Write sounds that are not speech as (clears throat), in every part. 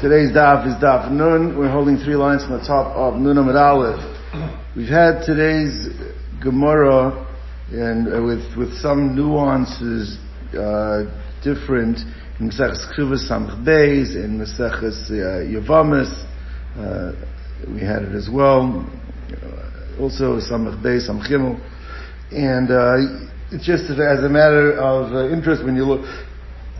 Today's daf is daf nun. We're holding three lines from the top of nun aleph. We've had today's Gemara and uh, with with some nuances uh, different in Maseches Krivas Samach Beis and Maseches uh, Yavamis. Uh, we had it as well. Also Samach Beis. And uh, it's just as a matter of uh, interest when you look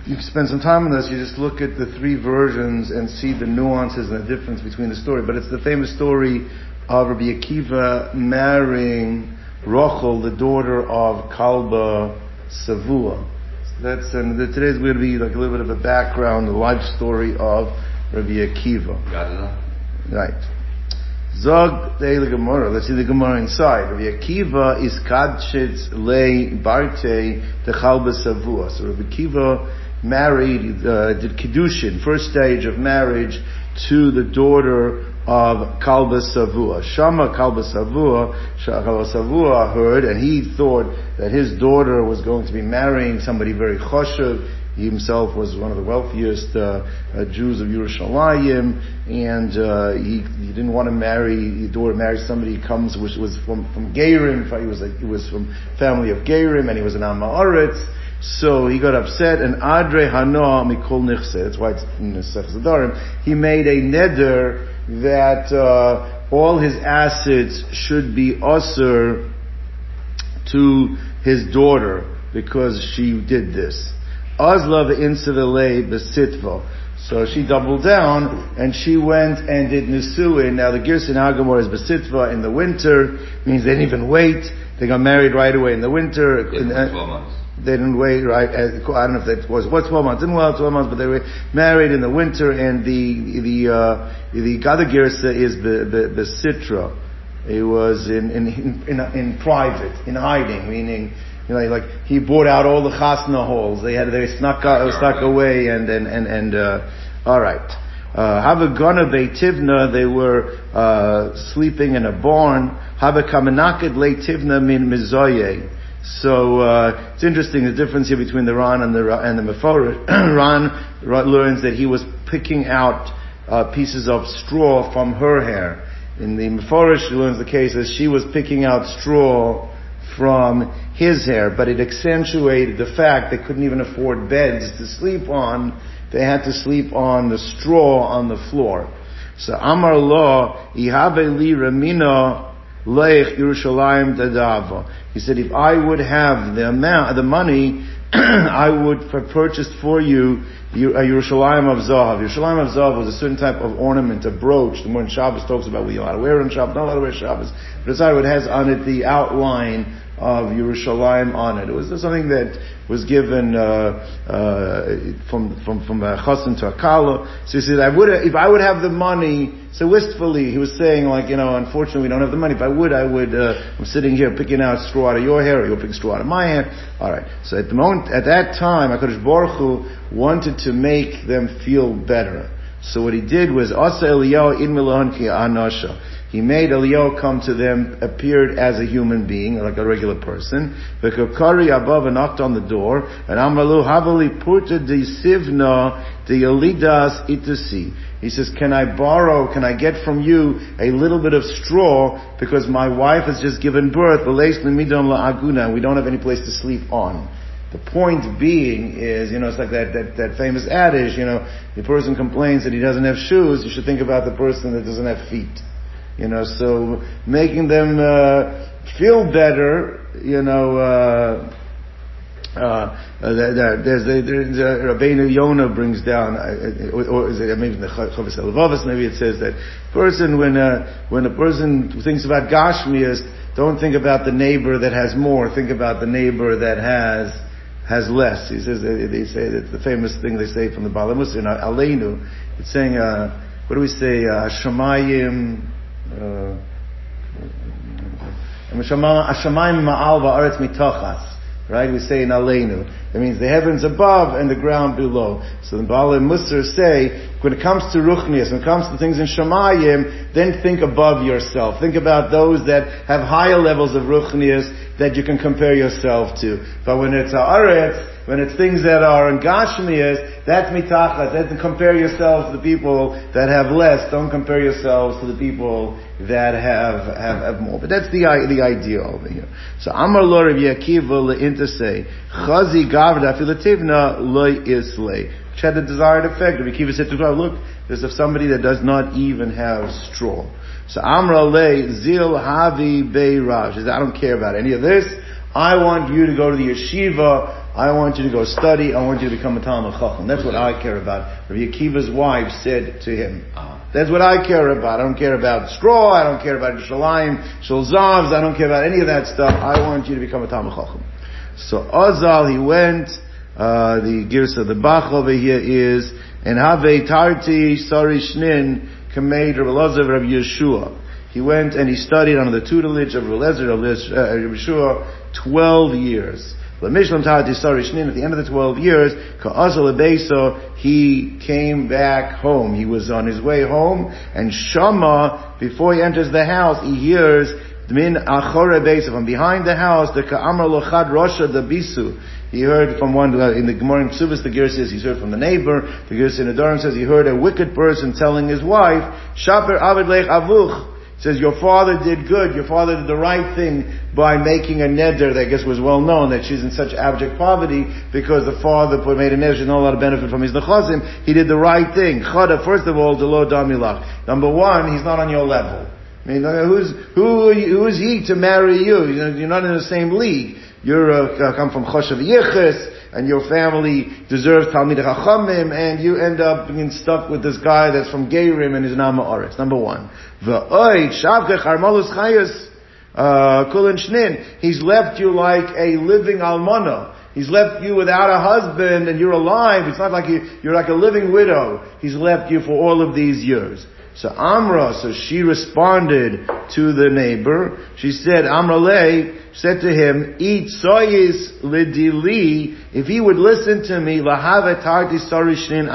you spend some time on this, you just look at the three versions and see the nuances and the difference between the story. But it's the famous story of Rabbi Akiva marrying Rochel, the daughter of Kalba Savua. So that's and the, today's going to be like a little bit of a background, the life story of Rabbi Akiva. Right. Zog the Gemara. Let's see the Gemara inside. Rabbi Akiva is kadshitz le barte techalba savua. So Rabbi Akiva married, uh, did Kiddushin, first stage of marriage, to the daughter of Kalba Savua. Shama Kalba Savua, Kalba Savua heard, and he thought that his daughter was going to be marrying somebody very choshev. He himself was one of the wealthiest uh, uh, Jews of Yerushalayim, and uh, he, he didn't want to marry his daughter. Marry somebody who comes which was from from Gerim. He was he was from family of Gerim, and he was an Amaretz. So he got upset, and Adre Hana Mikol Nichse, that's why it's in the Sefzadarim, he made a neder that uh, all his assets should be usher to his daughter because she did this. Azla v'insivele besitvo. So she doubled down and she went and did nisuin. Now the Girsin Hagamor is besitva in the winter, means they didn't even wait. They got married right away in the winter. In, uh, 12 months they didn't wait, right? I don't know if that was, what 12 months? Didn't well 12 months, but they were married in the winter and the, the, uh, the Gada Girsa is. It was in, in, in, in, private, in hiding, meaning, you know, like he bought out all the chasna halls. They had, they snuck, out, snuck away and, and, and, and, uh, alright. Uh, Havagana Beitivna, they were, uh, sleeping in a barn. Havakamanakad Leitivna min Mizoye. So uh, it's interesting the difference here between the Ran and the and the. (clears throat) Ran learns that he was picking out uh, pieces of straw from her hair. In the Mephorish, he learns the case as she was picking out straw from his hair, but it accentuated the fact they couldn't even afford beds to sleep on. They had to sleep on the straw on the floor. So Amar Lo, Ihabe Li Ramina Leich Yerushalayim Dadava. He said, if I would have the amount, the money, (clears throat) I would have purchased for you a Yerushalayim of Zahav. Yerushalayim of Zahav was a certain type of ornament, a brooch. The more Shabbos talks about you're allowed to wear on Shabbos, not allowed to wear Shabbos. But it's it has on it the outline of Yerushalayim on it. It was something that was given uh, uh, from from from a chassan to a kala. So he said, "I would if I would have the money." So wistfully, he was saying, like you know, unfortunately, we don't have the money. If I would, I would. Uh, I'm sitting here picking out straw out of your hair, or you're picking straw out of my hair. All right. So at the moment, at that time, Hakadosh Baruch Hu wanted to make them feel better. So what he did was Asa Eliyahu in Milan ki anasha. He made Eliyahu come to them, appeared as a human being, like a regular person. V'kakari above and knocked on the door, and Amalu havali purta de sivna de yalidas itasi. He says, can I borrow, can I get from you a little bit of straw, because my wife has just given birth, and we don't have any place to sleep on. The point being is, you know, it's like that, that, that famous adage, you know, the person complains that he doesn't have shoes, you should think about the person that doesn't have feet. You know, so making them uh, feel better, you know, uh, uh, there's a, there's a Rabbeinu Yonah brings down, uh, or, or is it maybe in the Chovos Halevavos, maybe it says that person when a, when a person thinks about Gashmias, don't think about the neighbor that has more, think about the neighbor that has has less. He says they say that the famous thing they say from the Balamus in Aleinu. It's saying, uh, what do we say? Uh. Uh, Right? We say in Aleinu. That means the heavens above and the ground below. So the Baal and Musar say, when it comes to Ruchnias, when it comes to things in Shemayim, then think above yourself. Think about those that have higher levels of Ruchnias that you can compare yourself to. But when it's haaretz, when it's things that are in Gashmias, that's mitachas. That's compare yourselves to the people that have less. Don't compare yourselves to the people that have, have, have more. But that's the, the idea over here. So Amar Lor Rav Yakiva le'intasei, chazi gavda filativna loy isle. Which had the desired effect. Yakiva said to God, look, there's of somebody that does not even have straw. So Amra le zil havi beiraj. I don't care about any of this. I want you to go to the yeshiva. I want you to go study. I want you to become a Talmid Chacham. That's what I care about. Rabbi Akiva's wife said to him. Uh-huh. That's what I care about. I don't care about straw. I don't care about Yerushalayim, Shalzavs. I don't care about any of that stuff. I want you to become a Talmid Chacham. So Azal, he went. Uh, the Girs of the Bach over here is, and have tarti sari shnin Kameid Rabbi Elazar Rabbi Yehoshua. He went and he studied under the tutelage of Rabbi Elazar Rabbi uh, Yehoshua 12 years. At the end of the 12 years, he came back home. He was on his way home, and Shama, before he enters the house, he hears achore from behind the house, the ka'amar lochad rosha bisu. He heard from one, uh, in the Gemara in Ksubis, the Ger says he heard from the neighbor. The Ger in the Adoram says he heard a wicked person telling his wife, Shaper avid lech avuch. Says your father did good. Your father did the right thing by making a neder that I guess was well known that she's in such abject poverty because the father put, made a neder. She had no lot of benefit from his nechazim. He did the right thing. Chada, first of all, lo damilach. Number one, he's not on your level. I mean, who's, who, who is he to marry you? You're not in the same league. You're uh, come from Choshev Yichus, and your family deserves Talmid Chachamim, and you end up being stuck with this guy that's from Geirim and his Nama Oretz. Number one. V'oid Shavkech Armalus Chayus, uh, Kulin Shnin. He's left you like a living almana. He's left you without a husband and you're alive. It's not like you, you're like a living widow. He's left you for all of these years. So Amra, so she responded to the neighbor. She said, Amra Le said to him, Eat soyis lidili, if he would listen to me, lahavet tarti sarishnin.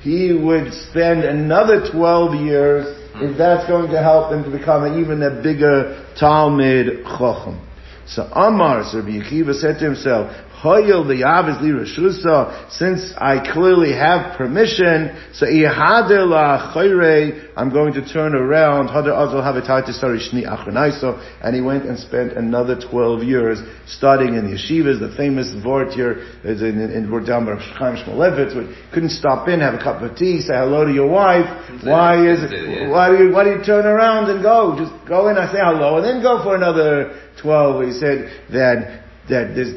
He would spend another 12 years if that's going to help him to become even a bigger Talmud Chacham. So Amar, so Rabbi Akiva said to himself, Hoyel obviously Rashusa, since I clearly have permission, so I'm going to turn around, and he went and spent another 12 years studying in the yeshivas, the famous Vort here is in, in, in down by Chaim Shmulevitz, which couldn't stop in, have a cup of tea, say hello to your wife. Why is it, why do you, why do you turn around and go? Just go in, I say hello, and then go for another 12. He said that that there's,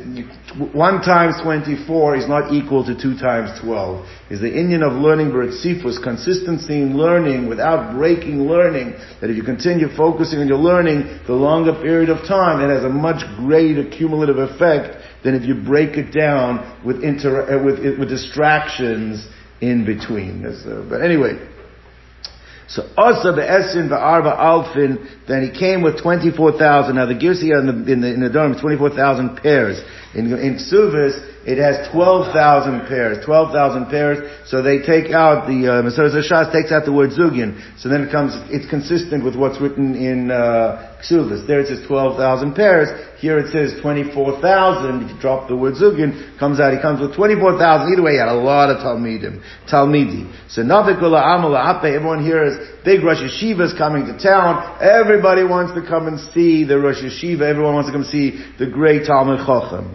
one times 24 is not equal to two times 12. Is the Indian of learning Bertzifus, consistency in learning without breaking learning, that if you continue focusing on your learning the longer period of time, it has a much greater cumulative effect than if you break it down with inter, uh, with, with distractions in between. Uh, but anyway, so Asa be'esin ba'arba alfin, then he came with 24,000. Now the Girsi in the, in the, in the Durham, 24,000 pairs. In, in it has 12,000 pairs. 12,000 pairs. So they take out the, uh, Shas takes out the word Zugin. So then it comes, it's consistent with what's written in, uh. There it says 12,000 pairs. Here it says 24,000. If you drop the word Zugin, comes out, he comes with 24,000. Either way, he had a lot of Talmidim. Talmidi. So Navikula Amala Ape, everyone here is big Rosh Yeshivas coming to town. Everybody wants to come and see the Rosh Yeshiva. Everyone wants to come see the great Talmid Chochem.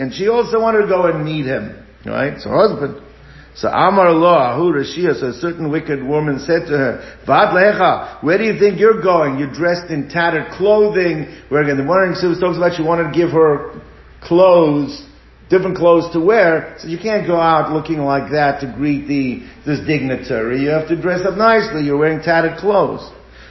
And she also wanted to go and meet him. Right? So husband. So Amar Allah, Ahu Rashia, so a certain wicked woman said to her, Vat lecha, where do you think you're going? You're dressed in tattered clothing. Where again, the morning Sivas talks about she wanted to give her clothes, different clothes to wear. So you can't go out looking like that to greet the, this dignitary. You have to dress up nicely. You're wearing tattered clothes.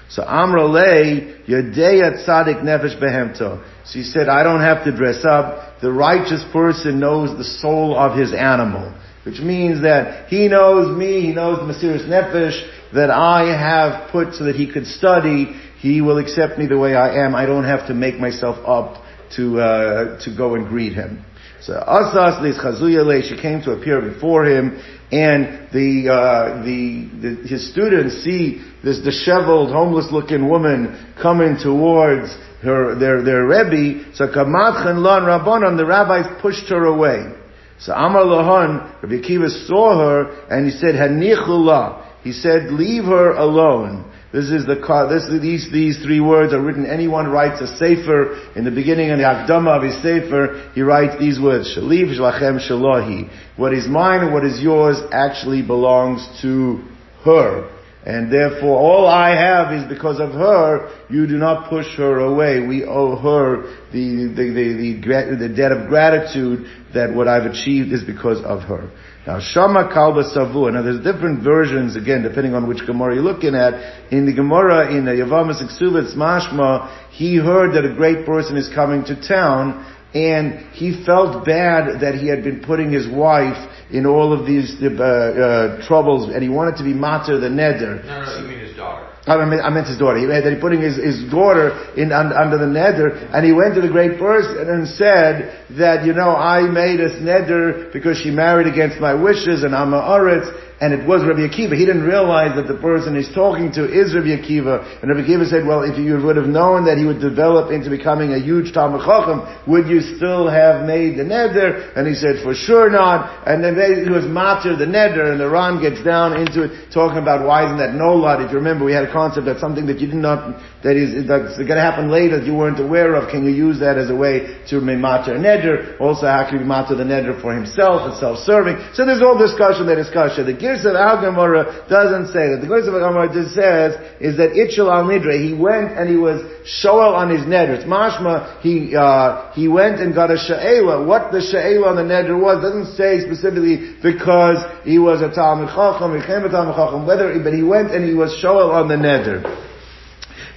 So Amra Le, Yadeya Tzadik Nefesh Behemto. She said, I don't have to dress up. The righteous person knows the soul of his animal. Which means that he knows me, he knows the Mesiris Nefesh that I have put so that he could study. He will accept me the way I am. I don't have to make myself up to, uh, to go and greet him. So Asas lis chazuyale, she came to appear before him, and the, uh, the, the, his students see this disheveled, homeless-looking woman coming towards her, their, their Rebbe. So Kamatchen Lon Rabbanon, the rabbis pushed her away. So Amar Lahan, Rabbi Akiva saw her, and he said, Hanichullah. He said, leave her alone. This is the this these these three words are written. Anyone writes a sefer in the beginning and the akdama of his sefer, he writes these words: Shaliv shlachem shalahi. What is mine and what is yours actually belongs to her. And therefore, all I have is because of her. You do not push her away. We owe her the the the, the, the debt of gratitude that what I've achieved is because of her. Now, Shama Kalba Savua. Now, there's different versions, again, depending on which Gemara you're looking at. In the Gemara, in the Yavamas Iksuvitz Mashma, he heard that a great person is coming to town, and he felt bad that he had been putting his wife in all of these uh, uh, troubles, and he wanted to be matter the neder. No, no, you mean his daughter. I meant, I meant his daughter. He, that he putting his, his daughter in under, under the neder, and he went to the great person and said that you know I made a neder because she married against my wishes, and I'm a aretz, and it was Rabbi Akiva. He didn't realize that the person he's talking to is Rabbi Akiva. And Rabbi Akiva said, well, if you would have known that he would develop into becoming a huge Talmid Chacham, would you still have made the neder? And he said, for sure not. And then they, it was matter, the neder, and the Ran gets down into it, talking about why isn't that no lot. If you remember, we had a concept that something that you did not, that is, that's going to happen later that you weren't aware of, can you use that as a way to make matter neder? Also, how can you matter the neder for himself, and self-serving? So there's all discussion, that discussion. The Girsa of Al Gemara doesn't say that. The Girsa of Al Gemara just says is that Itchel al Nidre, he went and he was shoel on his neder. It's mashma, he, uh, he went and got a sha'ela. What the sha'ela on the neder was doesn't say specifically because he was a Talmid Chacham, he became a Talmid Chacham, whether, but he went and he was shoel on the neder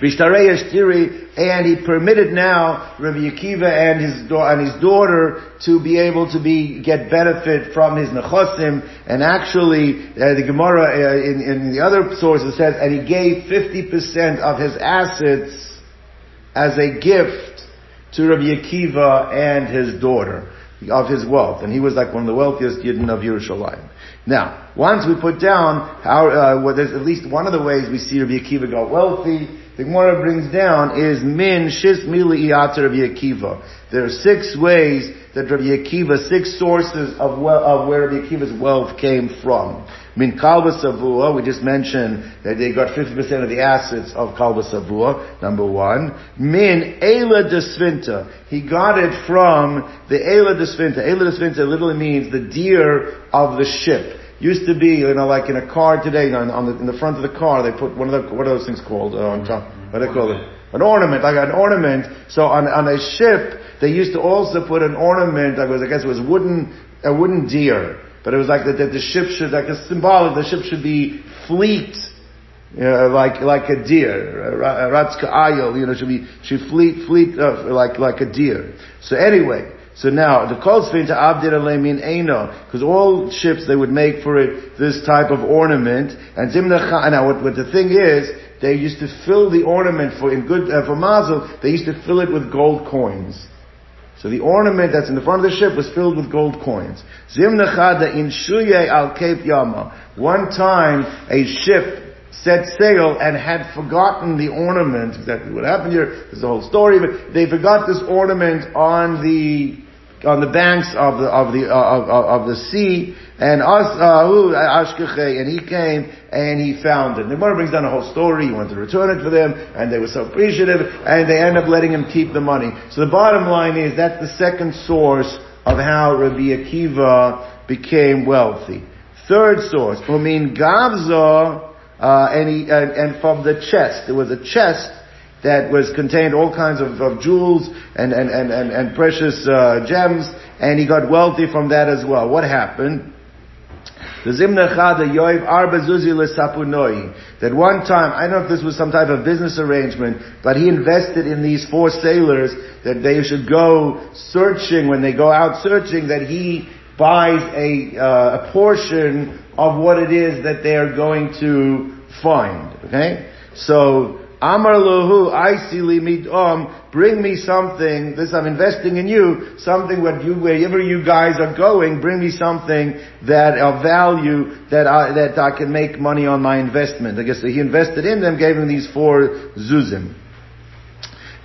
and he permitted now Rabbi Akiva and his, and his daughter to be able to be, get benefit from his nechosim, and actually, uh, the Gemara uh, in, in the other sources says, and he gave 50% of his assets as a gift to Rabbi Akiva and his daughter of his wealth, and he was like one of the wealthiest Yidden of Yerushalayim. Now, once we put down how, uh, well, there's at least one of the ways we see Rabbi Akiva got wealthy, the Gemara brings down is min shis mili iyater Rabbi Akiva. There are six ways that Rabbi Akiva, six sources of, of where Rabbi wealth came from. Min kalba savua, we just mentioned that they got 50% of the assets of kalba savua, number one. Min ela desvinta, he got it from the ela desvinta. Ela desvinta literally means the deer of the ship. Used to be, you know, like in a car today, you know, on the, in the front of the car, they put one of the, what are those things called uh, on top? What do they call it? An ornament, like an ornament. So on, on a ship, they used to also put an ornament, I guess, I guess it was wooden, a wooden deer. But it was like that, that the ship should, like a symbolic, the ship should be fleet, you know, like like a deer, ratzka ayil, you know, should be should fleet fleet uh, like like a deer. So anyway, so now the kol to abdir alemin eno, because all ships they would make for it this type of ornament. And zimna now what, what the thing is, they used to fill the ornament for in good uh, for mazel. They used to fill it with gold coins. So the ornament that's in the front of the ship was filled with gold coins. Zimnachada in Shuye al Cape Yama. One time a ship set sail and had forgotten the ornament. Exactly what happened here. There's a whole story, but they forgot this ornament on the on the banks of the of the uh, of, of, the sea, and us uh, and he came and he found it. The Gemara brings down a whole story. He wanted to return it for them, and they were so appreciative, and they end up letting him keep the money. So the bottom line is that's the second source of how Rabbi Akiva became wealthy. Third source, Umin Gavza, uh, and, he, and from the chest. There was a chest that was contained all kinds of, of jewels and, and, and, and, and precious uh, gems, and he got wealthy from that as well. What happened? That one time, I don't know if this was some type of business arrangement, but he invested in these four sailors that they should go searching, when they go out searching, that he buys a, uh, a portion of what it is that they are going to find. Okay? So, Amar lohu, I see midom, bring me something, this I'm investing in you, something what you, wherever you guys are going, bring me something that of value that I, that I can make money on my investment. I guess he invested in them, gave him these four zuzim.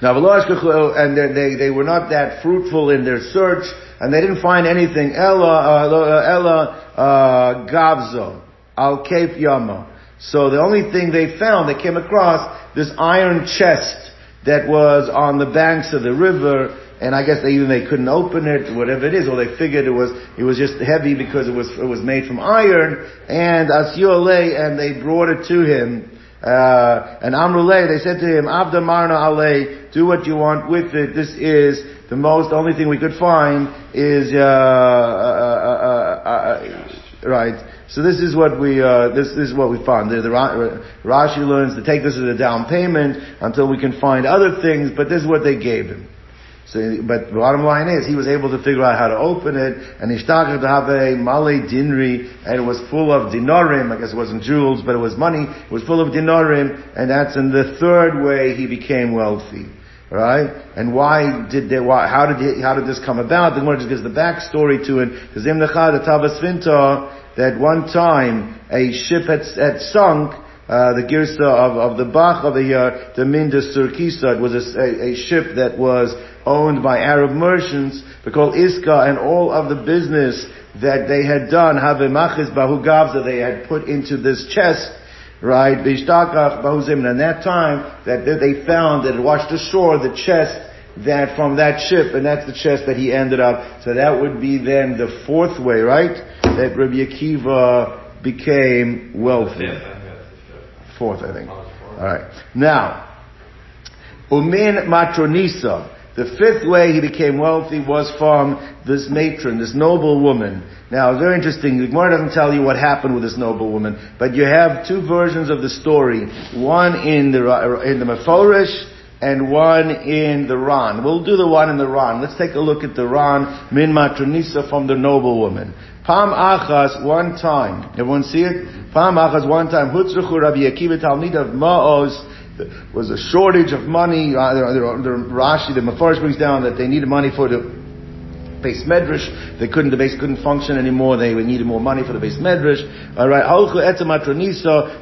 Now, and they, they were not that fruitful in their search, and they didn't find anything. Ella, uh, Ella, uh, Gavzo, Al Cape Yama. So the only thing they found, they came across this iron chest that was on the banks of the river, and I guess they even they couldn't open it, whatever it is, or they figured it was it was just heavy because it was it was made from iron, and Asyole, and they brought it to him. Uh, and Amrulay, they said to him, Abda Marna Ale, do what you want with it. This is the most, only thing we could find is, uh, uh, uh, uh right. So this is what we, uh, this, this, is what we found. The, the, Rashi learns to take this as a down payment until we can find other things, but this is what they gave him. So, but the bottom line is, he was able to figure out how to open it, and he started to have a male dinri, and it was full of dinarim, I guess it wasn't jewels, but it was money, it was full of dinarim, and that's in the third way he became wealthy. Right? And why did they, why, how did he, how did this come about? The Gemara just gives the backstory to it. Because the Tavas Vinta, that one time a ship had, had sunk, uh, the girsa of, of the Bach the uh, the Minda Surkisa. It was a, a, a, ship that was owned by Arab merchants, called Iska, and all of the business that they had done, have Bahu Gavza, they had put into this chest, right? Bishtakach Bahuzim, and that time, that they found that washed ashore the chest that from that ship, and that's the chest that he ended up. So that would be then the fourth way, right? That Rabbi Akiva became wealthy. Fourth, I think. Alright. Now, Umin Matronisa. The fifth way he became wealthy was from this matron, this noble woman. Now, it's very interesting. The Gemara doesn't tell you what happened with this noble woman, but you have two versions of the story. One in the uh, in the Meforish and one in the Ran. We'll do the one in the Ran. Let's take a look at the Ran, Min Matronisa from the noble woman. Pam Achas, one time. Everyone see it? Pam Achas, one time. Hutzruchu Rabbi Akiva Talmid of Ma'oz was a shortage of money. Uh, the, Rashi, the Mefarish brings down that they needed money for the base medrash. They couldn't, the base couldn't function anymore. They needed more money for the base medrash. Alright,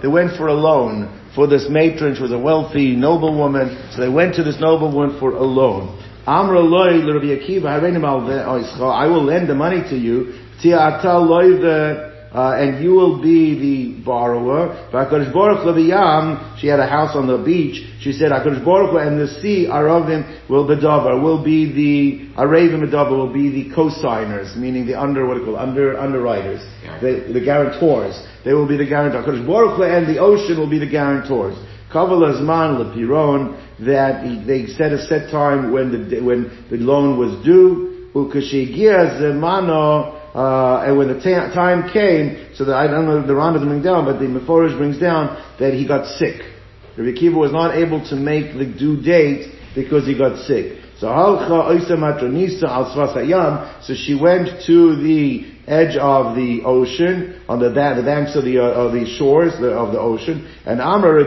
They went for a loan for this matron. She was a wealthy, noble woman. So they went to this noble woman for a loan. I will lend the money to you. Uh, and you will be the borrower. She had a house on the beach. She said, HaKadosh Baruch Hu and the sea, Aravim, will bedavar, will be the, Aravim bedavar will be the co-signers, meaning the under, what do you call under, underwriters, the, the guarantors. They will be the guarantors. HaKadosh Baruch Hu and the ocean will be the guarantors. Kavala Zman Lepiron, that they set a set time when the, when the loan was due. Ukashigia Zemano, uh, and when the ta- time came, so that I don't know the Rambam brings down, but the Meforish brings down that he got sick. Rabbi Kiva was not able to make the due date because he got sick. So So she went to the edge of the ocean, on the, the banks of the, uh, of the shores of the ocean, and Amar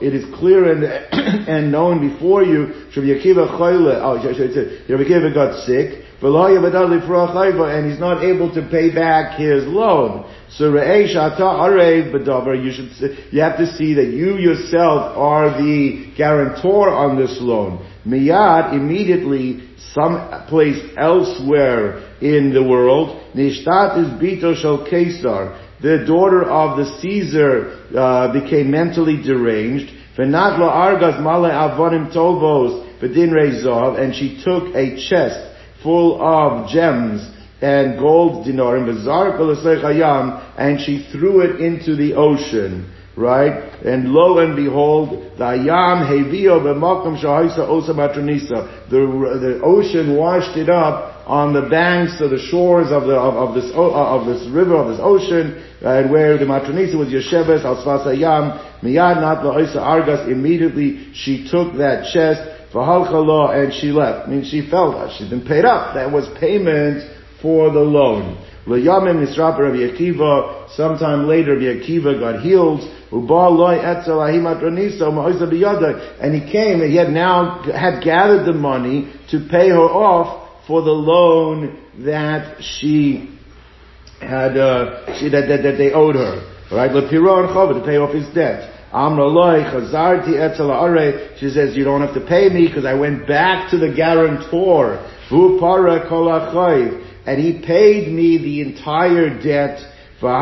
it is clear and, (coughs) and known before you, Rabbi Akiva oh, got sick, and he's not able to pay back his loan. So you should you have to see that you yourself are the guarantor on this loan. Miyad immediately some place elsewhere in the world. Nishtat is Bito Shel Kesar. The daughter of the Caesar uh, became mentally deranged. Argas male avonim tovos and she took a chest full of gems and gold dinarim, and she threw it into the ocean right? And lo and behold, the yam hevio b'makom shahaisa osa matronisa. The the ocean washed it up on the banks of the shores of the of, of this uh, of this river of this ocean, and where the matronisa was yesheves al yam miyad not argas. Immediately she took that chest halchala and she left. I mean, she felt she'd been paid up. That was payment for the loan. L'yamim nisrapa Rabbi Akiva, sometime later Rabbi Akiva got healed, and he came and he had now had gathered the money to pay her off for the loan that she had, uh, she, that, that, that they owed her. Right? Lepiron chova, to pay off his debt. She says, you don't have to pay me because I went back to the guarantor. And he paid me the entire debt. And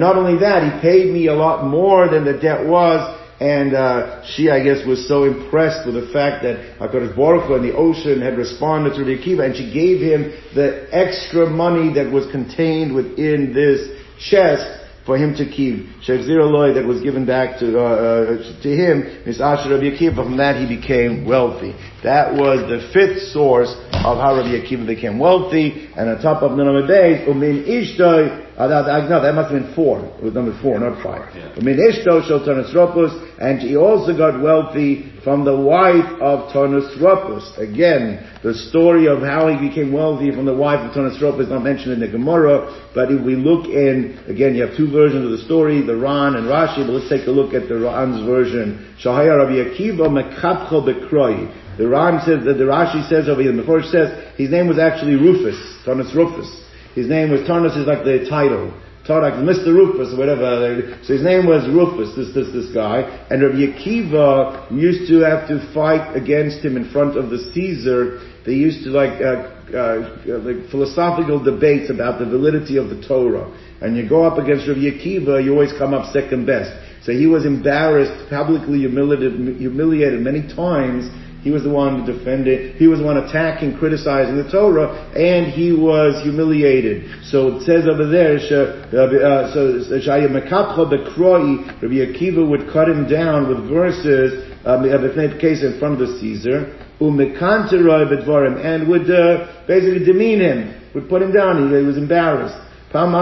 not only that, he paid me a lot more than the debt was, and uh, she, I guess, was so impressed with the fact that HaKadosh Baruch Hu and the ocean had responded to Rabbi Akiva, and she gave him the extra money that was contained within this chest for him to keep. Sheikh Ziraloy that was given back to, uh, uh, to him, is Asher Rabbi Akiva, from that he became wealthy. That was the fifth source of how Rabbi Akiva became wealthy, and on top of Nunam Beis, Umin Ishtoi, uh, that, no, that must have been four. It was number four, not five. Umin Ishto shel Rufus, and he also got wealthy from the wife of Rufus. Again, the story of how he became wealthy from the wife of Ropus is not mentioned in the Gemara, but if we look in, again, you have two versions of the story, the Ran and Rashi, but let's take a look at the Ran's version. Shahaya Rabbi Akiva Mekapcho Bekroi. The Ran says that the Rashi says over here, before it says his name was actually Rufus, Tarnus Rufus. His name was Tarnus is like the title. Tarak, Mr. Rufus, whatever. So his name was Rufus, this, this, this guy. And Rabbi Akiva used to have to fight against him in front of the Caesar. They used to like, uh, uh, like philosophical debates about the validity of the Torah. And you go up against Rabbi Akiva, you always come up second best. So he was embarrassed, publicly humiliated, humiliated many times he was the one to defend it. He was the one attacking, criticizing the Torah, and he was humiliated. So it says over there, uh, so Shaya Mekapcha Bekroi, Rabbi Akiva would cut him down with verses, um, case in front of the Caesar, who mekantoroi betvorim and would uh, basically demean him, would put him down. He, he was embarrassed. One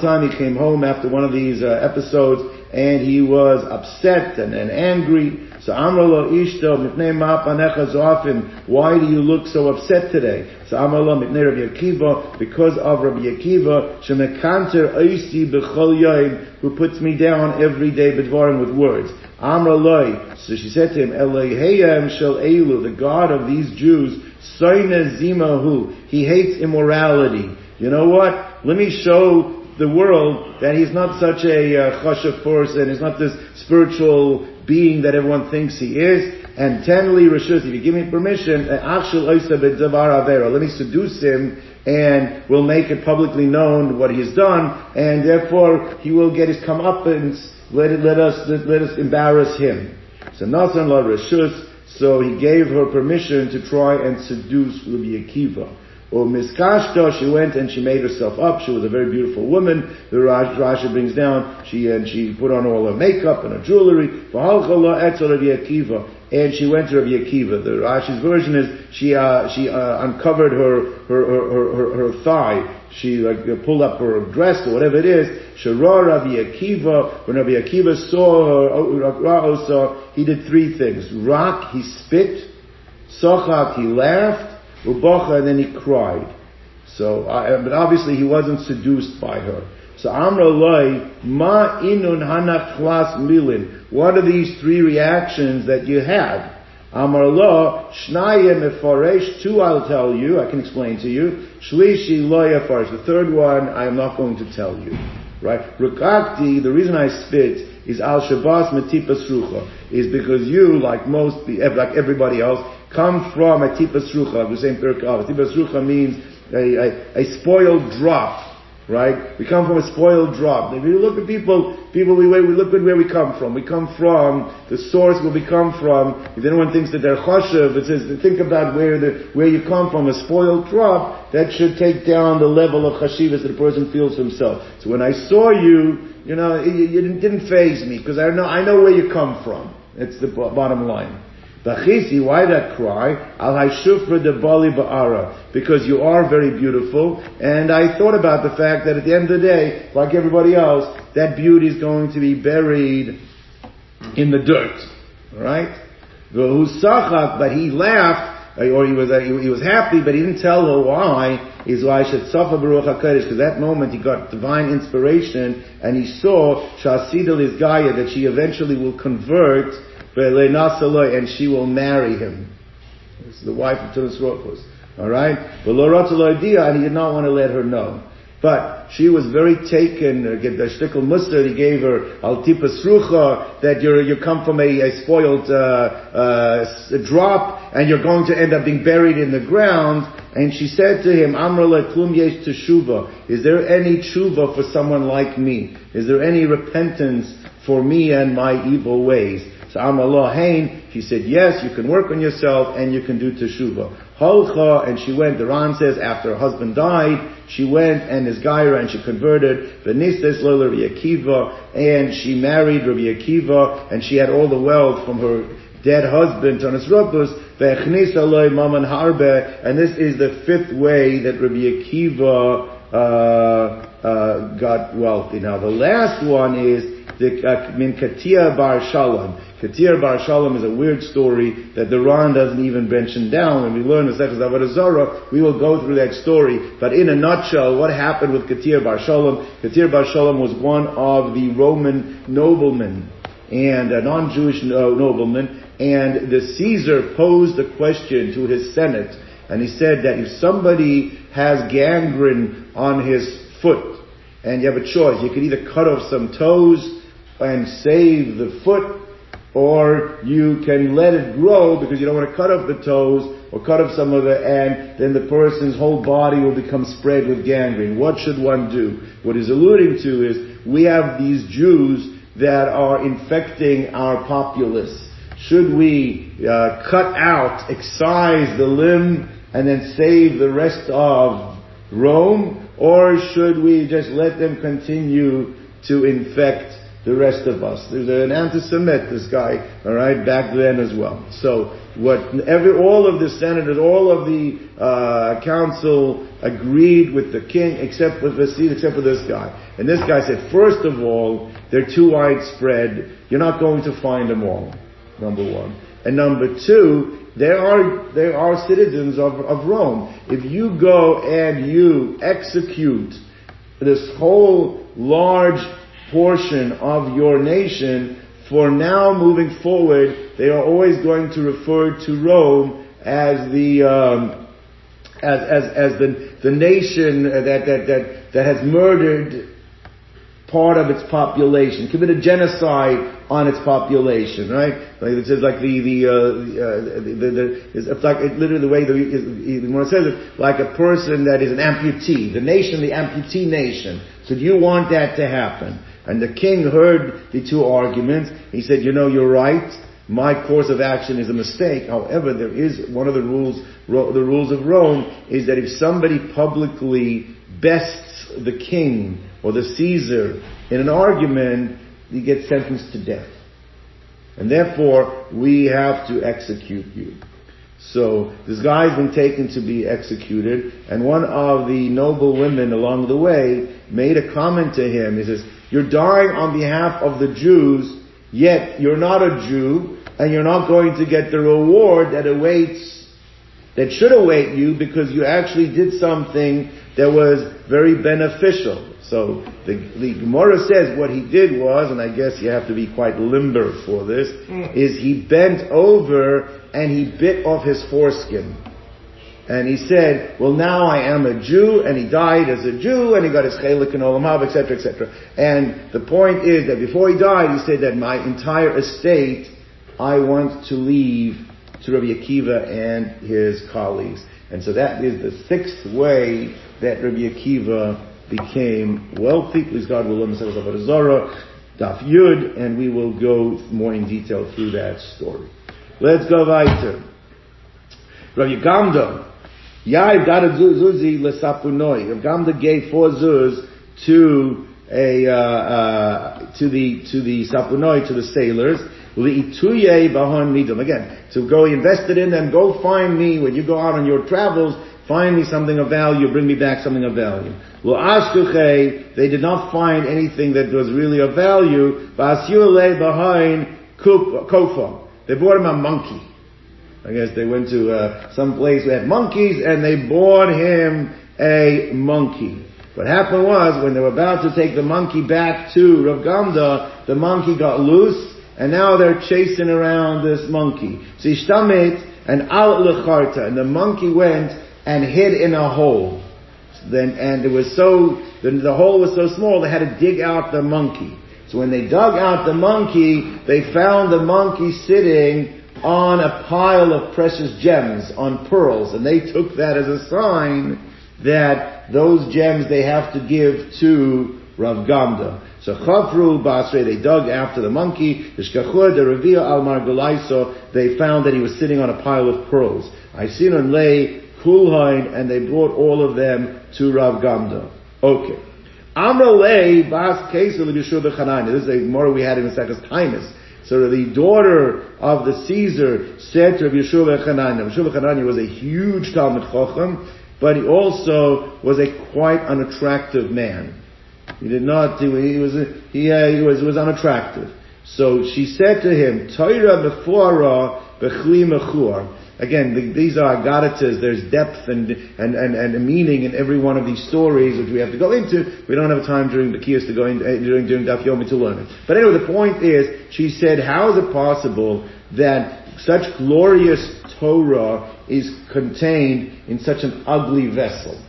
time he came home after one of these uh, episodes and he was upset and, and angry. So Amrullah Ishto Mipnei Ma'apanecha Zoafim, why do you look so upset today? So Amrullah Mipnei Rabbi Akiva, because of Rabbi Akiva, Shemekanter Oisi B'chol Yoim, who puts me down every day B'dvarim with words. Amrullah, so she said to him, Eloheyam Shel Elu, the God of these Jews, Soine Zimahu, he hates immorality. You know what? Let me show the world that he's not such a uh, person, he's not this spiritual being that everyone thinks he is. And tenly rishus, if you give me permission, eh, let me seduce him and we'll make it publicly known what he's done, and therefore he will get his comeuppance. Let it, let us let, let us embarrass him. So Nathan la rishus, so he gave her permission to try and seduce Rabbi Akiva. Or Miss Kashta, she went and she made herself up. She was a very beautiful woman. The Rashi brings down, she and she put on all her makeup and her jewelry. And she went to Rabbi Akiva. The Rashi's version is she uh, she uh, uncovered her her, her her, her thigh. She like pulled up her dress or whatever it is. Shara Rabbi Akiva. When Rabbi Akiva saw her, saw he did three things. Rock, he spit. Sochak, he laughed Ubacha, and then he cried. So, uh, but obviously he wasn't seduced by her. So Amra Loi, Ma Inun Hanachlas Milin. What are these three reactions that you had? Amar Lo, Shnaya Mefaresh, two I'll tell you, I can explain to you. Shlishi Loya the third one I am not going to tell you. Right? Rukakti, the reason I spit is Al Shabbos Metipas Rucha, is because you, like most, like everybody else, come from a tipas rucha, the same Pirkei Tipas rucha means a, a, a, spoiled drop, right? We come from a spoiled drop. If you look at people, people we, we look at where we come from. We come from the source where we come from. If anyone thinks that they're chashav, it says think about where the where you come from. A spoiled drop that should take down the level of chashivas that a person feels himself. So when I saw you, you know, it didn't phase me because I know I know where you come from. It's the bottom line. Why that cry? Al Haishufra de Bali Ba'ara. Because you are very beautiful, and I thought about the fact that at the end of the day, like everybody else, that beauty is going to be buried in the dirt. Right? But he laughed, or he was uh, he, he, was happy, but he didn't tell her why. Is why I should suffer Baruch Hakadosh because that moment he got divine inspiration and he saw Shasidal is Gaia that she eventually will convert and she will marry him. This is the wife of Tunis Rochus. Alright? And he did not want to let her know. But she was very taken, uh, the shtickle mustard he gave her, al tipa that you you come from a, a spoiled, uh, uh, drop, and you're going to end up being buried in the ground. And she said to him, Amra klum teshuva. Is there any tshuva for someone like me? Is there any repentance for me and my evil ways? So Amrullah Hain, he said, yes, you can work on yourself and you can do teshuva. Halcha, and she went, the Ran says, after her husband died, she went and is Gaira and she converted, Venistes Lola Rabbi Akiva, and she married Rabbi Akiva, and she had all the wealth from her dead husband, Tanis Loi Maman Harbe, and this is the fifth way that Rabbi Akiva, uh, uh, got wealthy. Now the last one is the uh, min Katia Bar Shalom. Katia Bar Shalom is a weird story that the Ran doesn't even mention down. When we learn the Sechus Avodah Zarah, we will go through that story. But in a nutshell, what happened with Katia Bar Shalom? Katia Bar Shalom was one of the Roman noblemen and a non-Jewish nobleman, and the Caesar posed a question to his Senate, and he said that if somebody has gangrene on his foot, and you have a choice, you could either cut off some toes and save the foot, or you can let it grow because you don't want to cut off the toes or cut off some of the, and then the person's whole body will become spread with gangrene. What should one do? What he's alluding to is we have these Jews that are infecting our populace. Should we uh, cut out, excise the limb, and then save the rest of Rome, or should we just let them continue to infect the rest of us. There's an anti-Semitic, this guy, alright, back then as well. So, what, every, all of the senators, all of the, uh, council agreed with the king, except with Vasid, except for this guy. And this guy said, first of all, they're too widespread, you're not going to find them all. Number one. And number two, there are, there are citizens of, of Rome. If you go and you execute this whole large portion of your nation, for now moving forward, they are always going to refer to Rome as the, um, as, as, as the, the nation that, that, that, that has murdered part of its population, committed genocide on its population, right? Like it says, like the the uh, uh, the, the, the it's like it, literally the way the when it says it, like a person that is an amputee, the nation, the amputee nation. So do you want that to happen? And the king heard the two arguments. He said, you know, you're right. My course of action is a mistake. However, there is one of the rules, the rules of Rome is that if somebody publicly bests the king or the Caesar in an argument, he gets sentenced to death. And therefore, we have to execute you. So, this guy's been taken to be executed, and one of the noble women along the way made a comment to him. He says, you're dying on behalf of the Jews, yet you're not a Jew, and you're not going to get the reward that awaits, that should await you because you actually did something that was very beneficial. So the, the Gemara says what he did was, and I guess you have to be quite limber for this, mm. is he bent over and he bit off his foreskin. And he said, well now I am a Jew, and he died as a Jew, and he got his chelik and olam hab, etc., etc. And the point is that before he died, he said that my entire estate, I want to leave to Rabbi Akiva and his colleagues. And so that is the sixth way that Rabbi Akiva became wealthy. Please God will learn the Zara, Daf Yud, and we will go more in detail through that story. Let's go weiter. Rabbi Gamda, Yair got a zuzi lesapunoi. Rav Gamda gave four zuz to a uh, uh, to the to the sapunoi to the sailors. Liituye bahon midam. Again, to go invest it in them. Go find me when you go out on your travels. Find me something of value. Bring me back something of value. They did not find anything that was really of value. behind kofa. They brought him a monkey. I guess they went to uh, some place where had monkeys and they bought him a monkey. What happened was when they were about to take the monkey back to Rav Gamda, the monkey got loose and now they're chasing around this monkey. So Ishtamet and al lecharta, and the monkey went and hid in a hole. Then, and it was so, the, the hole was so small they had to dig out the monkey. So when they dug out the monkey, they found the monkey sitting on a pile of precious gems, on pearls, and they took that as a sign that those gems they have to give to Rav Gamda. So Chafru Basre, they dug after the monkey, Ishkachur, the Revia al Margulaiso, they found that he was sitting on a pile of pearls. I seen on lay Kulhain, and they brought all of them to Rav Gamda. Okay. Amra lay Bas Kesel Yeshua This is a more we had in the second Timus. So the daughter of the Caesar said to Rabbi Yehoshua Chananya, Yehoshua Chananya was a huge Talmid Chacham, but he also was a quite unattractive man. He did not, he, was, he, uh, he was, was unattractive. So she said to him, Torah befora bechli mechur. Again, the, these are agaritas, there's depth and, and, and, and meaning in every one of these stories which we have to go into. We don't have time during the kiyas to go in, uh, during, during Daf Yomi to learn it. But anyway, the point is, she said, how is it possible that such glorious Torah is contained in such an ugly vessel?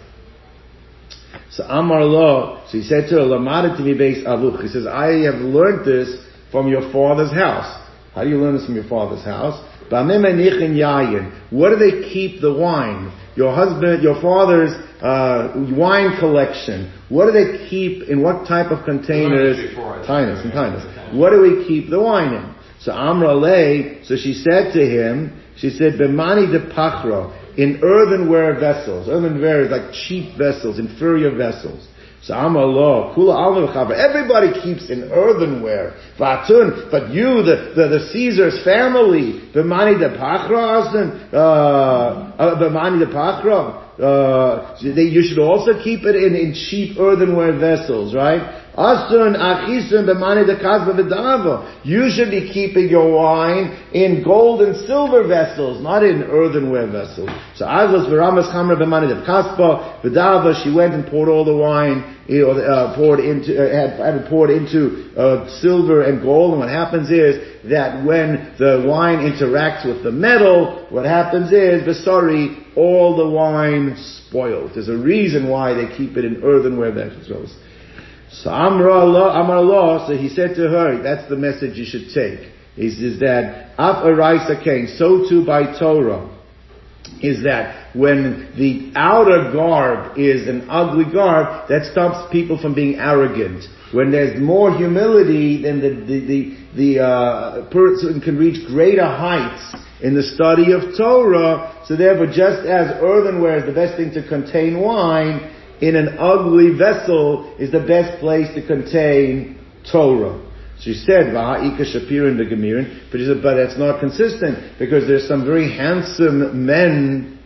So Amar Lo, so he said to her, Lamada to me base avuch. He says, I have learned this from your father's house. How do you learn this from your father's house? What do they keep the wine? Your husband, your father's uh, wine collection. What do they keep in what type of containers? Tinus and tinus. What do we keep the wine in? So Amra lay, so she said to him, she said, Bemani de pachra in earthenware vessels. Earthenware is like cheap vessels, inferior vessels. Everybody keeps in earthenware. Vatun, but you, the, the, the Caesar's family, b'mani de pachra, uh, uh, b'mani de pachra, uh, they, you should also keep it in, in cheap earthenware vessels, right? Asun achisun b'mani dekazba v'dava. You should be keeping your wine in gold and silver vessels, not in earthenware vessels. So Azlas v'ramas chamra b'mani dekazba. She went and poured all the wine, uh, poured into, uh, had, had poured into uh, silver and gold. And what happens is that when the wine interacts with the metal, what happens is, sorry, all the wine spoiled. There's a reason why they keep it in earthenware vessels. So Amra Allah, Amar Allah, so he said to her, that's the message you should take. Is, is that, Af Araisa came, so too by Torah, is that when the outer garb is an ugly garb, that stops people from being arrogant. When there's more humility, then the, the, the, the uh, person can reach greater heights in the study of Torah. So therefore, just as earthenware is the best thing to contain wine, in an ugly vessel is the best place to contain Torah. She said, Vaha'ika Shapirin the Gemirin, but said, but that's not consistent because there's some very handsome men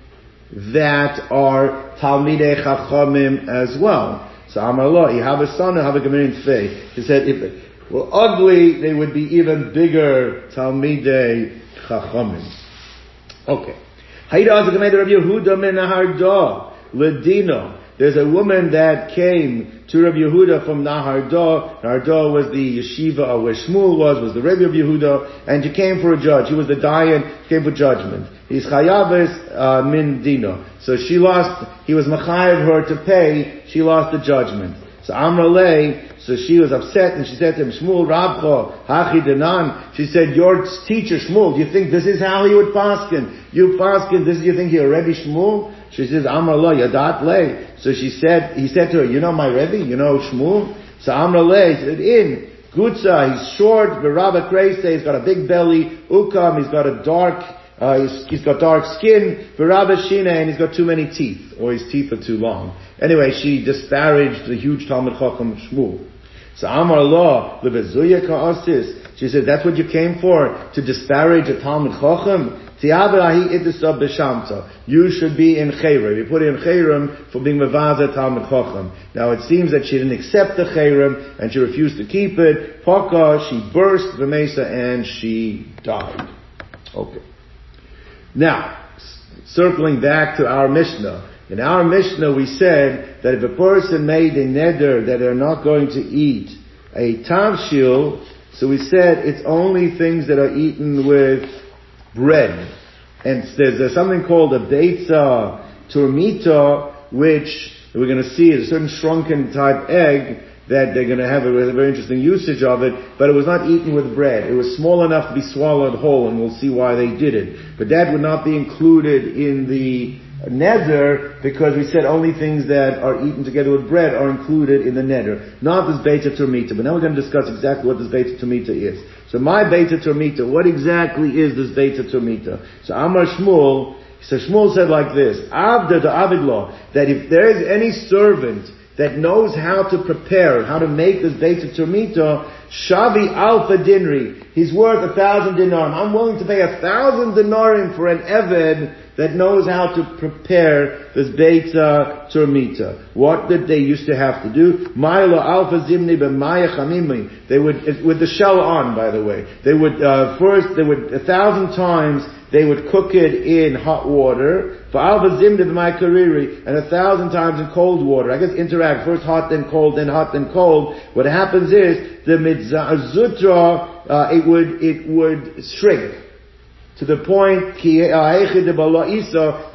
that are Talmidei Chachamim as well. So Amar you have a son, you have a Gemirin Fei. He said, if ugly, they would be even bigger Talmidei Chachamim. Okay. Haida Azakamed Rabbi Yehuda min Nehardea, Ledino. There's a woman that came to Rabbi Yehuda from Nehardea. Nahar Do was the yeshiva where Shmuel was, was the Rabbi of Yehuda, and she came for a judge. He was the Dayan, came for judgment. He's chayaves uh, min dino. So she lost, he was machayev her to pay, she lost the judgment. So Amra lay, so she was upset and she said to him, Shmuel Rabcho, Hachi Danan. She said, your teacher Shmuel, do you think this is how he would paskin? You paskin, this is, you think you're Rebbe Shmuel? She says, Amr lo, yadat le. So she said, he said to her, you know my Rebbe, you know Shmuel? So Amr le said, in, Gutza, he's short, Barabba Kreise, he's got a big belly, Ukam, he's got a dark, uh, he's, he's got dark skin, Barabba Shina, and he's got too many teeth, or his teeth are too long. Anyway, she disparaged the huge Talmid Chacham Shmuel. So Amar Allah, she said, that's what you came for, to disparage a Talmid Chacham? You should be in Chayrim. You put in Chayrim for being Mavaza Talmid Chacham. Now it seems that she didn't accept the Chayrim and she refused to keep it. Paka, she burst the Mesa and she died. Okay. Now, circling back to our Mishnah. In our Mishnah we said that if a person made a neder that they're not going to eat a tavshil, so we said it's only things that are eaten with bread. And there's, there's something called a beitza turmita, which we're going to see is a certain shrunken type egg that they're going to have a, a very interesting usage of it, but it was not eaten with bread. It was small enough to be swallowed whole, and we'll see why they did it. But that would not be included in the neder because we said only things that are eaten together with bread are included in the neder, not this beitza turmita. But now we're going to discuss exactly what this beitza turmita is. So my beitza turmita, what exactly is this beta termita? So Amar Shmuel, so Shmuel said like this, Avda the Avidlaw, that if there is any servant that knows how to prepare, how to make this beitza turmita, Shavi Alpha Dinri, he's worth a thousand dinarim. I'm willing to pay a thousand dinarim for an Eved that knows how to prepare this Beitza Turmita. What did they used to have to do? Milo Alpha Zimni B'maya Chamimi. They would, with the shell on, by the way. They would, uh, first, they would, a thousand times, they would cook it in hot water. For Kariri, and a thousand times in cold water. I guess interact, first hot, then cold, then hot, then cold. What happens is, the Mitzah, uh, it would, it would shrink to the point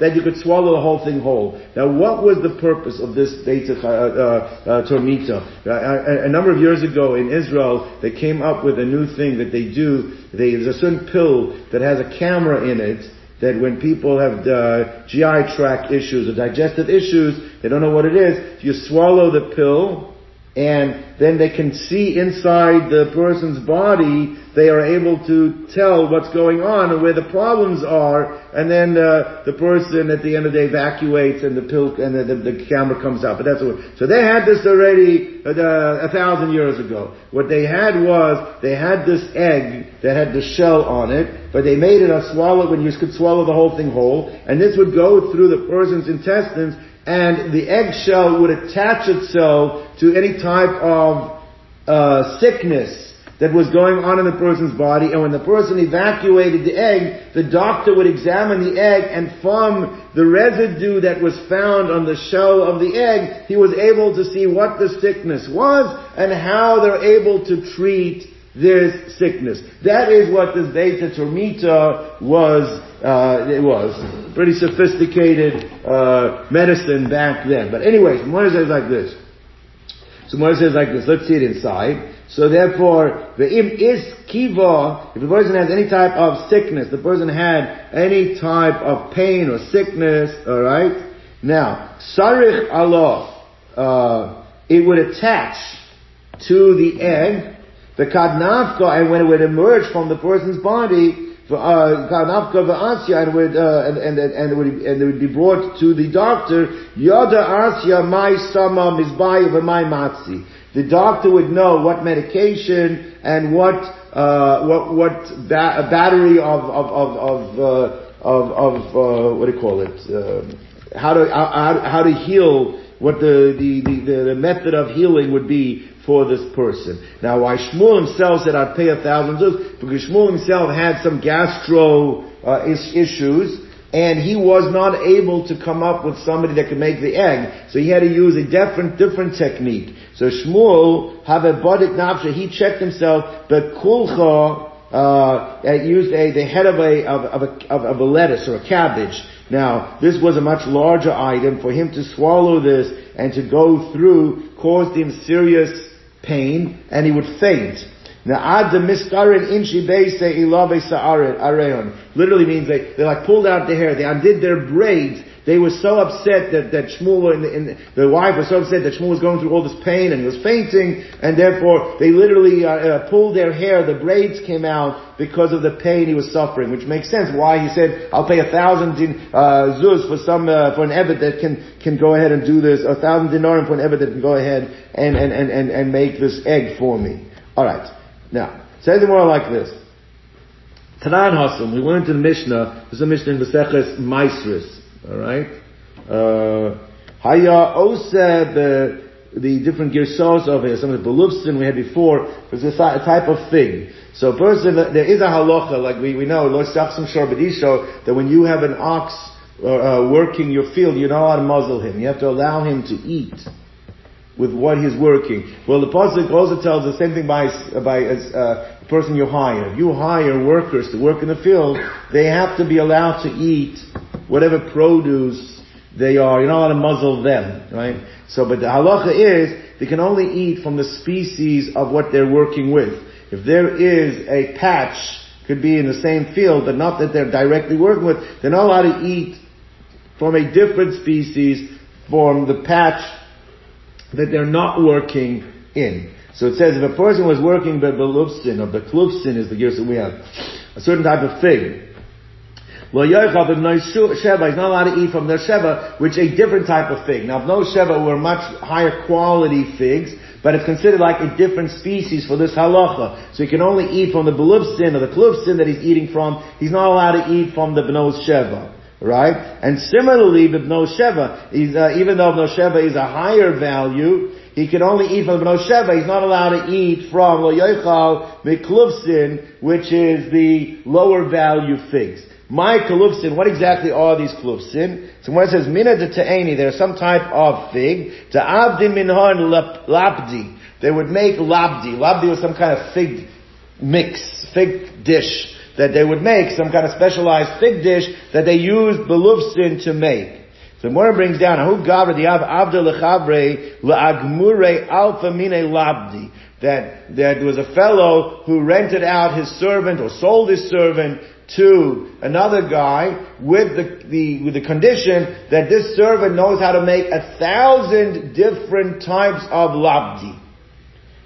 that you could swallow the whole thing whole. Now, what was the purpose of this beta uh, uh, uh tormita? A, a, number of years ago in Israel, they came up with a new thing that they do. They, there's a certain pill that has a camera in it that when people have uh, GI tract issues or digestive issues, they don't know what it is. You swallow the pill, and then they can see inside the person's body, they are able to tell what's going on and where the problems are, and then uh, the person at the end of the day evacuates and the pill and the, the, the camera comes out. But that's what. So they had this already uh, a thousand years ago. What they had was they had this egg that had the shell on it, but they made it a swallow when you could swallow the whole thing whole, and this would go through the person's intestines and the eggshell would attach itself to any type of uh, sickness that was going on in the person's body, and when the person evacuated the egg, the doctor would examine the egg, and from the residue that was found on the shell of the egg, he was able to see what the sickness was and how they're able to treat this sickness. That is what this Beitza Turmita was, uh, it was. Pretty sophisticated, uh, medicine back then. But anyways, Gemara says like this. So Gemara says like this, let's see it inside. So therefore, the im is kiva, if the person has any type of sickness, the person had any type of pain or sickness, alright? Now, sarich Allah, uh, it would attach to the egg, the kadnafka, and when it would emerge from the person's body, and would uh, and, and and it would and it would be brought to the doctor. Yada asya my sama mizbayu v'may matzi. The doctor would know what medication and what uh, what what ba- battery of of of of uh, of, of uh, what do you call it? Uh, how to how, how to heal what the, the, the, the, method of healing would be for this person. Now, why Shmuel himself said I'd pay a thousand zuz? Because Shmuel himself had some gastro uh, is- issues, and he was not able to come up with somebody that could make the egg. So he had to use a different, different technique. So Shmuel, have a bodik nafsha, he checked himself, but kulcha, uh, used a, the head of a, of, of a, of, of a lettuce or a cabbage. Now, this was a much larger item. For him to swallow this and to go through caused him serious pain and he would faint. Literally means they, they like pulled out the hair, they undid their braids, they were so upset that, that Shmuel and the, and the wife was so upset that Shmuel was going through all this pain and he was fainting, and therefore they literally uh, uh, pulled their hair, the braids came out because of the pain he was suffering, which makes sense why he said, I'll pay a thousand din, uh, zuz for some, uh, for an evet that can, can go ahead and do this, a thousand dinarim for an evet that can go ahead and, and, and, and, and make this egg for me. Alright. Now, says it more like this. Tanan Hassam, we went into the Mishnah, there's a Mishnah in Maseches Maasros. Alright? Uh, Haya be, the different girsos of it, some of the belufsin we had before, was a type of fig. So a person, there is a halacha, like we, we know, Lord Sachsum Sharbadisho, that when you have an ox uh, uh, working your field, you're not to muzzle him. You have to allow him to eat with what he's working. Well, the pasuk also tells the same thing by by as, uh, the person you hire. You hire workers to work in the field; they have to be allowed to eat whatever produce they are. You're not allowed to muzzle them, right? So, but the halacha is they can only eat from the species of what they're working with. If there is a patch, could be in the same field, but not that they're directly working with, they're not allowed to eat from a different species from the patch that they're not working in. So it says if a person was working the belufsin, or the klufsin is the gears that we have, a certain type of fig, Lo yoichav no sheva, he's not allowed to eat from their sheva, which is a different type of fig. Now, no sheva were much higher quality figs, but it's considered like a different species for this halacha. So he can only eat from the belufsin or the klufsin that he's eating from. He's not allowed to eat from the benos sheva. Right? And similarly, Bibno Sheva, uh, even though Bibno Sheva is a higher value, he can only eat from the Bibno Sheva, he's not allowed to eat from Lo Yoichal which is the lower value figs. My kalufsin, what exactly are these kalufsin? So when it says mina de ta'eni, there's some type of fig. Ta'avdin minhan labdi. They would make labdi. Labdi was some kind of fig mix, fig dish that they would make, some kind of specialized fig dish that they used belufsin to make. So Gemara brings down, Ahu the Av Avda Lechabre La'agmure Alpha Mine Labdi. That, that was a fellow who rented out his servant or sold his servant to another guy with the, the, with the condition that this servant knows how to make a thousand different types of labdi.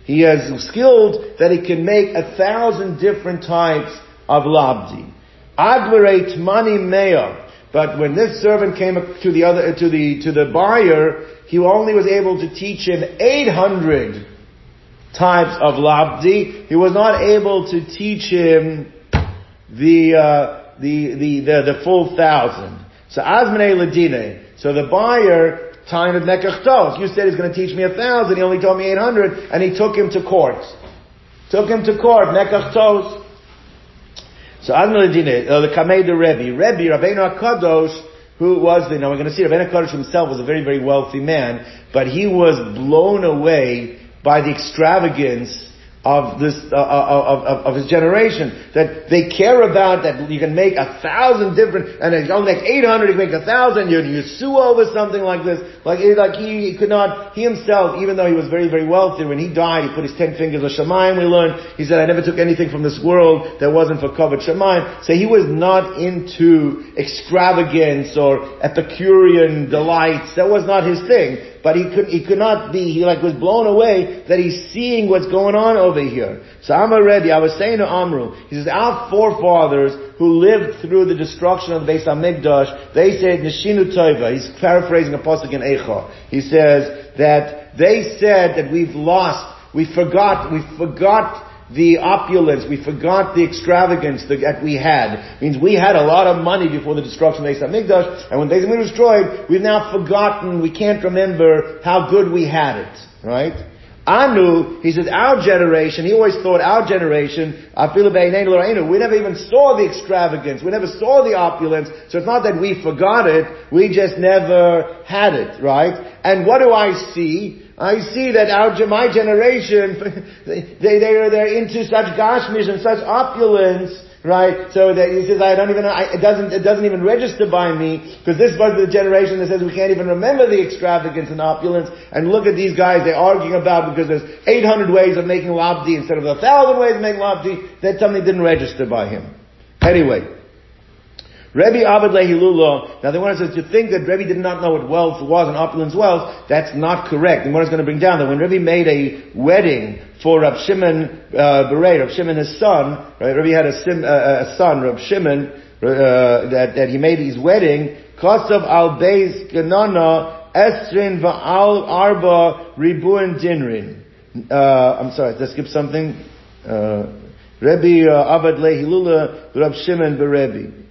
He is skilled that he can make a thousand different types of labdi. Admirate money mayor. But when this servant came to the other, to the, to the buyer, he only was able to teach him 800 types of labdi. He was not able to teach him the, uh, the, the, the, the, full thousand. So Azmane Ladine. So the buyer, time of Nekachtos, you said he's going to teach me a thousand, he only told me 800, and he took him to court. Took him to court, Nekachtos. So Azmane Ladine, uh, the Kamei the Rebbe. Rebbe, Rabbeinu HaKadosh, who was the, now we're going to see Rabbeinu HaKadosh himself was a very, very wealthy man, but he was blown away by the extravagance of this uh, of, of, of, his generation that they care about that you can make a thousand different and you only make eight hundred, you can make a thousand. You you sue over something like this, like like he, he, could not he himself, even though he was very very wealthy, when he died, he put his ten fingers of Shemayim. We learned he said, "I never took anything from this world that wasn't for covered Shemayim." So he was not into extravagance or Epicurean delights. That was not his thing but he could he could not be he like was blown away that he's seeing what's going on over here. So I'm already I was saying to Amru, he says our forefathers who lived through the destruction of the Beis Hamikdash, they said Neshinu Toiva, He's paraphrasing a pasuk in Eicha. He says that they said that we've lost, we forgot, we forgot the opulence, we forgot the extravagance that we had. It means we had a lot of money before the destruction of Beis Hamikdash, and when Hamikdash was destroyed, we've now forgotten, we can't remember how good we had it, right? Anu, he says, our generation, he always thought our generation, we never even saw the extravagance, we never saw the opulence, so it's not that we forgot it, we just never had it, right? And what do I see? I see that our my generation (laughs) they they are they're into such gashmish and such opulence, right? So that he says I don't even I, it doesn't it doesn't even register by me because this was the generation that says we can't even remember the extravagance and opulence. And look at these guys they're arguing about because there's 800 ways of making labdi instead of a thousand ways of making labdi. That something didn't register by him. Anyway. Rebbe Abed Lehilullah, now the one says to think that Rebbe did not know what wealth was and opulence wealth, that's not correct. The one is going to bring down that when Rebbe made a wedding for Rab Shimon uh, Berei, Rab Shimon his son, right, Rebbe had a, sim, uh, a son, Rab Shimon, uh, that, that he made his wedding, Kosav al Beis Ganana Esrin Va'al Arba Ribuin Dinrin. Uh, I'm sorry, did I skip something? Uh, Rebbe uh, Abed Lehilullah, Rab Shimon Berebi.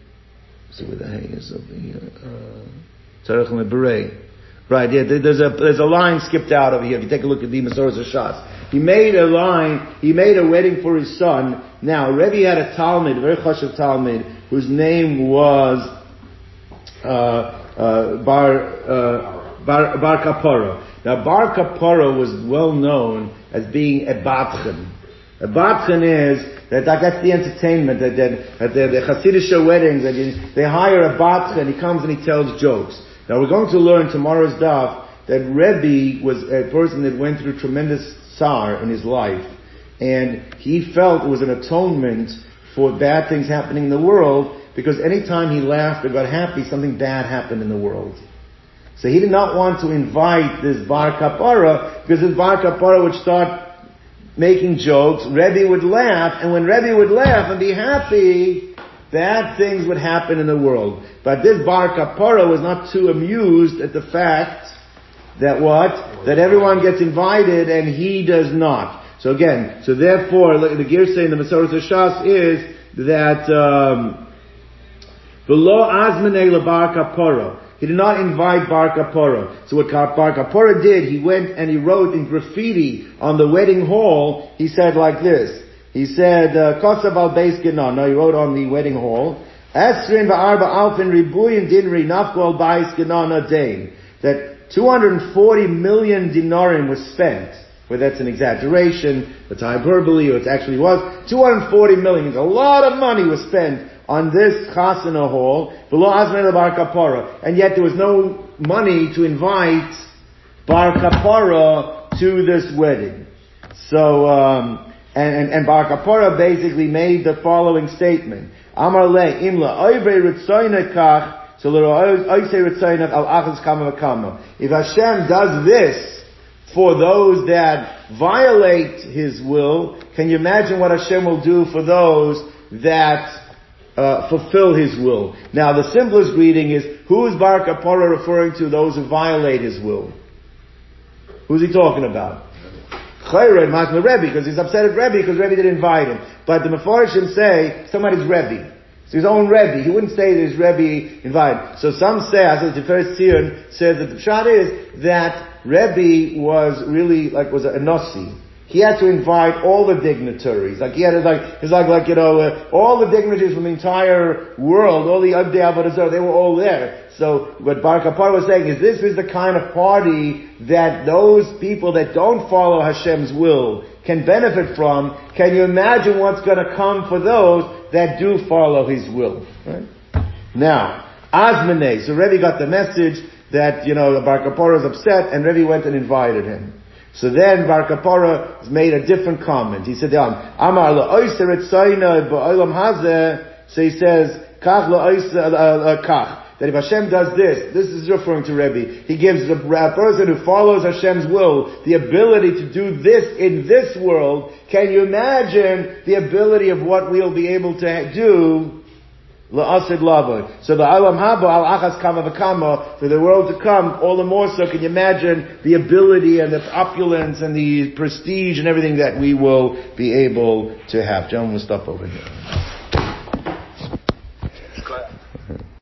So where the hay is over here. Uh, Right, yeah, there's a, there's a line skipped out over here. If you take a look at the Masoros Shas. He made a line, he made a wedding for his son. Now, Rebbe had a Talmud, a very chashav Talmud, whose name was, uh, uh, Bar, uh, Bar, Bar Kapara. Now, Bar Kapara was well known as being a Badchen. A Badchen is, that, that's the entertainment, that, that, that the, the Hasidic weddings, that you, they hire a Badchen, he comes and he tells jokes. Now we're going to learn tomorrow's daf that Rebbe was a person that went through tremendous tsar in his life, and he felt it was an atonement for bad things happening in the world, because anytime he laughed or got happy, something bad happened in the world. So he did not want to invite this Bar Kapara, because this Bar Kapara would start making jokes, Rebbe would laugh, and when Rebbe would laugh and be happy, bad things would happen in the world. But this Bar Kapara was not too amused at the fact that what? That everyone gets invited and he does not. So again, so therefore, the gear saying the Masorah Shas is that, um, Below Azmane Bar Kapara. He did not invite Bar Kapora. So what Bar Kapora did, he went and he wrote in graffiti on the wedding hall, he said like this. He said, uh, Kosav al Beis No, he wrote on the wedding hall, Esrin va'arba alfin ribuyin dinri nafku Beis dain. That 240 million dinarim was spent whether that's an exaggeration, it's hyperbole, or it actually was, 240 million, a lot of money was spent on this chasana hall, below Azmei Bar Kapara, and yet there was no money to invite Bar Kapara to this wedding. So, um, and, and, and Bar Kapara basically made the following statement. Amar le imla kach, so al. If Hashem does this for those that violate His will, can you imagine what Hashem will do for those that uh, fulfill his will. Now, the simplest reading is, who is Bar Kapara referring to? Those who violate his will. Who's he talking about? Chayred Matma Rebbe, because he's upset at Rebbe because Rebbe didn't invite him. But the Mefarshim say, somebody's Rebbe. It's his own Rebbe. He wouldn't say there's Rebbe invited. So some say, as the first Sion says that the shot is that Rebbe was really like, was a Nasi he had to invite all the dignitaries. Like he had like, it's like, like, you know, uh, all the dignitaries from the entire world, all the Abdei Avodah they were all there. So what Bar Kapar was saying is this is the kind of party that those people that don't follow Hashem's will can benefit from. Can you imagine what's going to come for those that do follow His will? Right? Now, Azmane, so Rebbe got the message that, you know, Bar Kapar is upset and Rebbe went and invited him. So then Bar Kapara made a different comment. He said, Amar ba'olam hazeh. So he says, kach uh, uh, kach. That if Hashem does this, this is referring to Rebbe, he gives the person who follows Hashem's will the ability to do this in this world. Can you imagine the ability of what we'll be able to do So the alam haba al achas kama for the world to come, all the more so can you imagine the ability and the opulence and the prestige and everything that we will be able to have. Gentlemen, we'll stop over here.